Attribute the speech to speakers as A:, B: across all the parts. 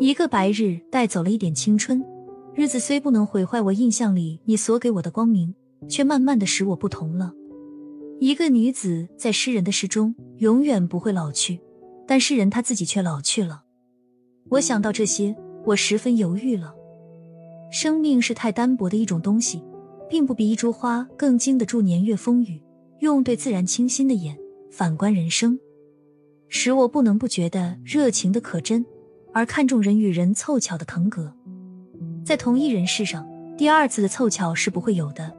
A: 一个白日带走了一点青春，日子虽不能毁坏我印象里你所给我的光明，却慢慢的使我不同了。一个女子在诗人的诗中永远不会老去，但诗人他自己却老去了。我想到这些，我十分犹豫了。生命是太单薄的一种东西，并不比一株花更经得住年月风雨。用对自然清新的眼反观人生，使我不能不觉得热情的可真，而看重人与人凑巧的腾格。在同一人世上，第二次的凑巧是不会有的。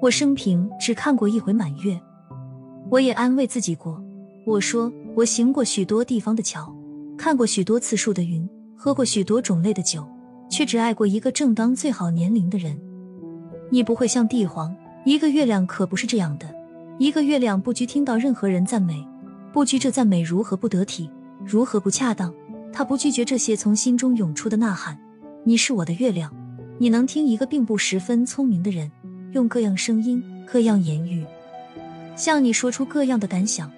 A: 我生平只看过一回满月，我也安慰自己过。我说我行过许多地方的桥，看过许多次数的云，喝过许多种类的酒，却只爱过一个正当最好年龄的人。你不会像帝皇，一个月亮可不是这样的。一个月亮不拘听到任何人赞美，不拘这赞美如何不得体，如何不恰当，他不拒绝这些从心中涌出的呐喊。你是我的月亮，你能听一个并不十分聪明的人用各样声音、各样言语，向你说出各样的感想，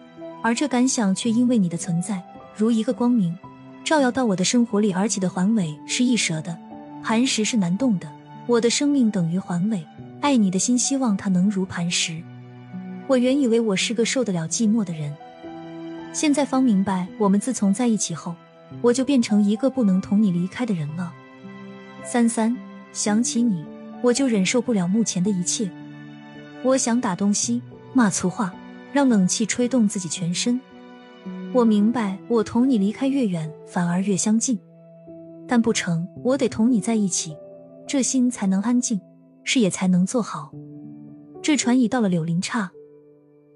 A: 而这感想却因为你的存在，如一个光明，照耀到我的生活里而起的环尾是易折的，磐石是难动的。我的生命等于环尾，爱你的心希望它能如磐石。我原以为我是个受得了寂寞的人，现在方明白，我们自从在一起后，我就变成一个不能同你离开的人了。三三，想起你，我就忍受不了目前的一切。我想打东西，骂粗话，让冷气吹动自己全身。我明白，我同你离开越远，反而越相近。但不成，我得同你在一起，这心才能安静，事业才能做好。这船已到了柳林岔。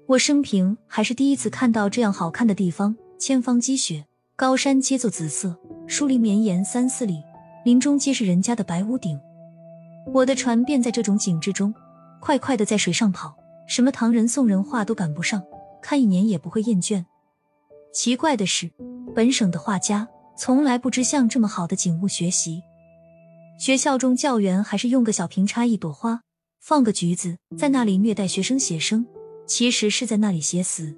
A: 我生平还是第一次看到这样好看的地方，千方积雪，高山皆作紫色，树林绵延三四里，林中皆是人家的白屋顶。我的船便在这种景致中，快快的在水上跑，什么唐人宋人画都赶不上，看一年也不会厌倦。奇怪的是，本省的画家从来不知向这么好的景物学习。学校中教员还是用个小瓶插一朵花，放个橘子，在那里虐待学生写生。其实是在那里写死。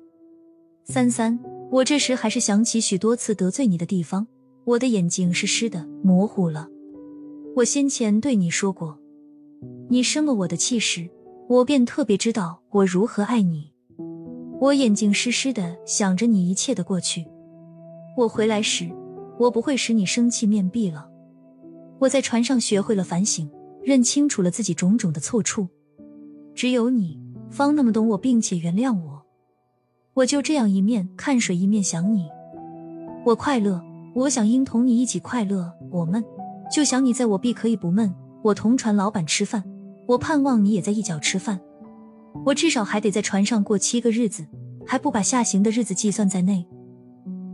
A: 三三，我这时还是想起许多次得罪你的地方，我的眼睛是湿的，模糊了。我先前对你说过，你生了我的气时，我便特别知道我如何爱你。我眼睛湿湿的，想着你一切的过去。我回来时，我不会使你生气面壁了。我在船上学会了反省，认清楚了自己种种的错处。只有你。方那么懂我，并且原谅我，我就这样一面看水，一面想你。我快乐，我想应同你一起快乐。我闷，就想你在我必可以不闷。我同船老板吃饭，我盼望你也在一角吃饭。我至少还得在船上过七个日子，还不把下行的日子计算在内。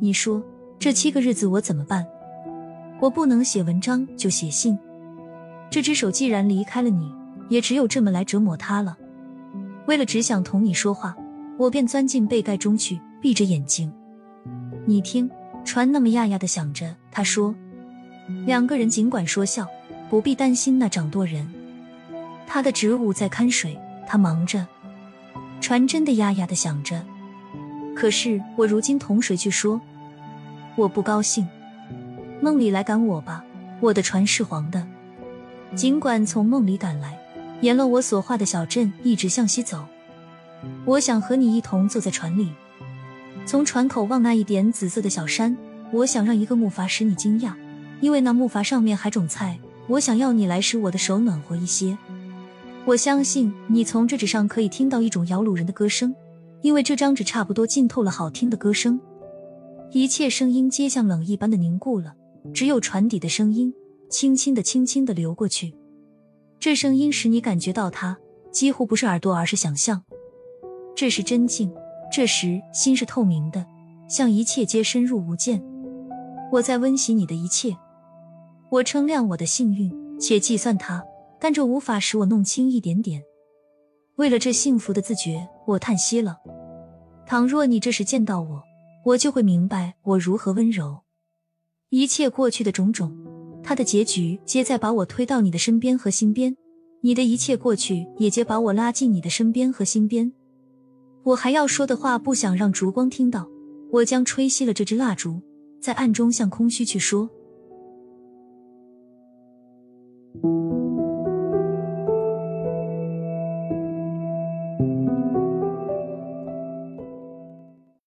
A: 你说这七个日子我怎么办？我不能写文章，就写信。这只手既然离开了你，也只有这么来折磨它了。为了只想同你说话，我便钻进被盖中去，闭着眼睛。你听，船那么呀呀的响着。他说：“两个人尽管说笑，不必担心那掌舵人。他的职务在看水，他忙着。船真的呀呀的响着。可是我如今同谁去说？我不高兴。梦里来赶我吧，我的船是黄的。尽管从梦里赶来。”沿了我所画的小镇一直向西走，我想和你一同坐在船里，从船口望那一点紫色的小山。我想让一个木筏使你惊讶，因为那木筏上面还种菜。我想要你来使我的手暖和一些。我相信你从这纸上可以听到一种摇橹人的歌声，因为这张纸差不多浸透了好听的歌声。一切声音皆像冷一般的凝固了，只有船底的声音，轻轻的、轻轻的流过去。这声音使你感觉到它几乎不是耳朵，而是想象。这是真静，这时心是透明的，像一切皆深入无间。我在温习你的一切，我称量我的幸运，且计算它，但这无法使我弄清一点点。为了这幸福的自觉，我叹息了。倘若你这时见到我，我就会明白我如何温柔。一切过去的种种。他的结局皆在把我推到你的身边和心边，你的一切过去也皆把我拉进你的身边和心边。我还要说的话，不想让烛光听到，我将吹熄了这支蜡烛，在暗中向空虚去说。